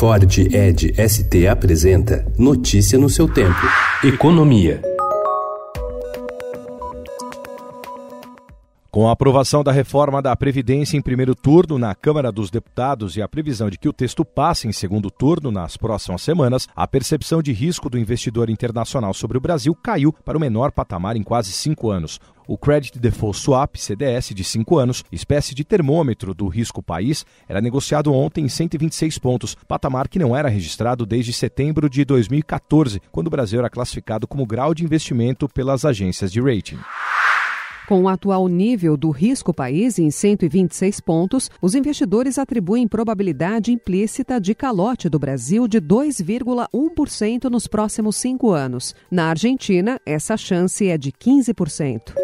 Ford Ed ST apresenta Notícia no seu tempo. Economia. Com a aprovação da reforma da Previdência em primeiro turno na Câmara dos Deputados e a previsão de que o texto passe em segundo turno nas próximas semanas, a percepção de risco do investidor internacional sobre o Brasil caiu para o menor patamar em quase cinco anos. O Credit Default Swap, CDS, de 5 anos, espécie de termômetro do risco país, era negociado ontem em 126 pontos, patamar que não era registrado desde setembro de 2014, quando o Brasil era classificado como grau de investimento pelas agências de rating. Com o atual nível do risco país em 126 pontos, os investidores atribuem probabilidade implícita de calote do Brasil de 2,1% nos próximos cinco anos. Na Argentina, essa chance é de 15%.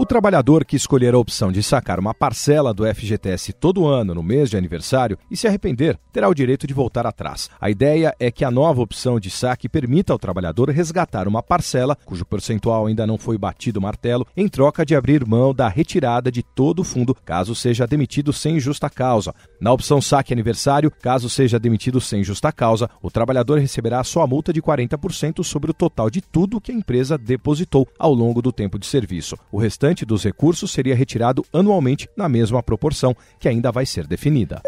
O trabalhador que escolher a opção de sacar uma parcela do FGTS todo ano no mês de aniversário e se arrepender, terá o direito de voltar atrás. A ideia é que a nova opção de saque permita ao trabalhador resgatar uma parcela, cujo percentual ainda não foi batido martelo, em troca de abrir mão da retirada de todo o fundo, caso seja demitido sem justa causa. Na opção saque aniversário, caso seja demitido sem justa causa, o trabalhador receberá só a multa de 40% sobre o total de tudo que a empresa depositou ao longo do tempo de serviço. O restante restante dos recursos seria retirado anualmente na mesma proporção, que ainda vai ser definida.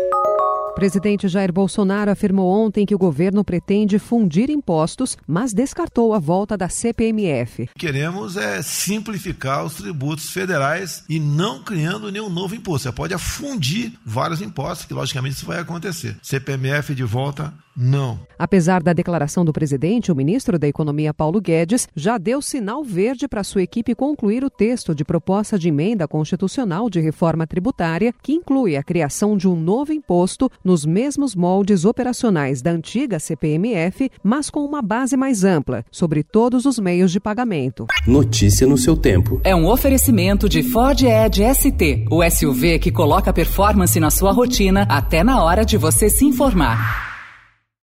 O presidente Jair Bolsonaro afirmou ontem que o governo pretende fundir impostos, mas descartou a volta da CPMF. Queremos é simplificar os tributos federais e não criando nenhum novo imposto. Você pode afundir vários impostos, que logicamente isso vai acontecer. CPMF de volta não. Apesar da declaração do presidente, o ministro da Economia, Paulo Guedes, já deu sinal verde para sua equipe concluir o texto de proposta de emenda constitucional de reforma tributária, que inclui a criação de um novo imposto nos mesmos moldes operacionais da antiga CPMF, mas com uma base mais ampla, sobre todos os meios de pagamento. Notícia no seu tempo. É um oferecimento de Ford Edge ST, o SUV que coloca performance na sua rotina até na hora de você se informar.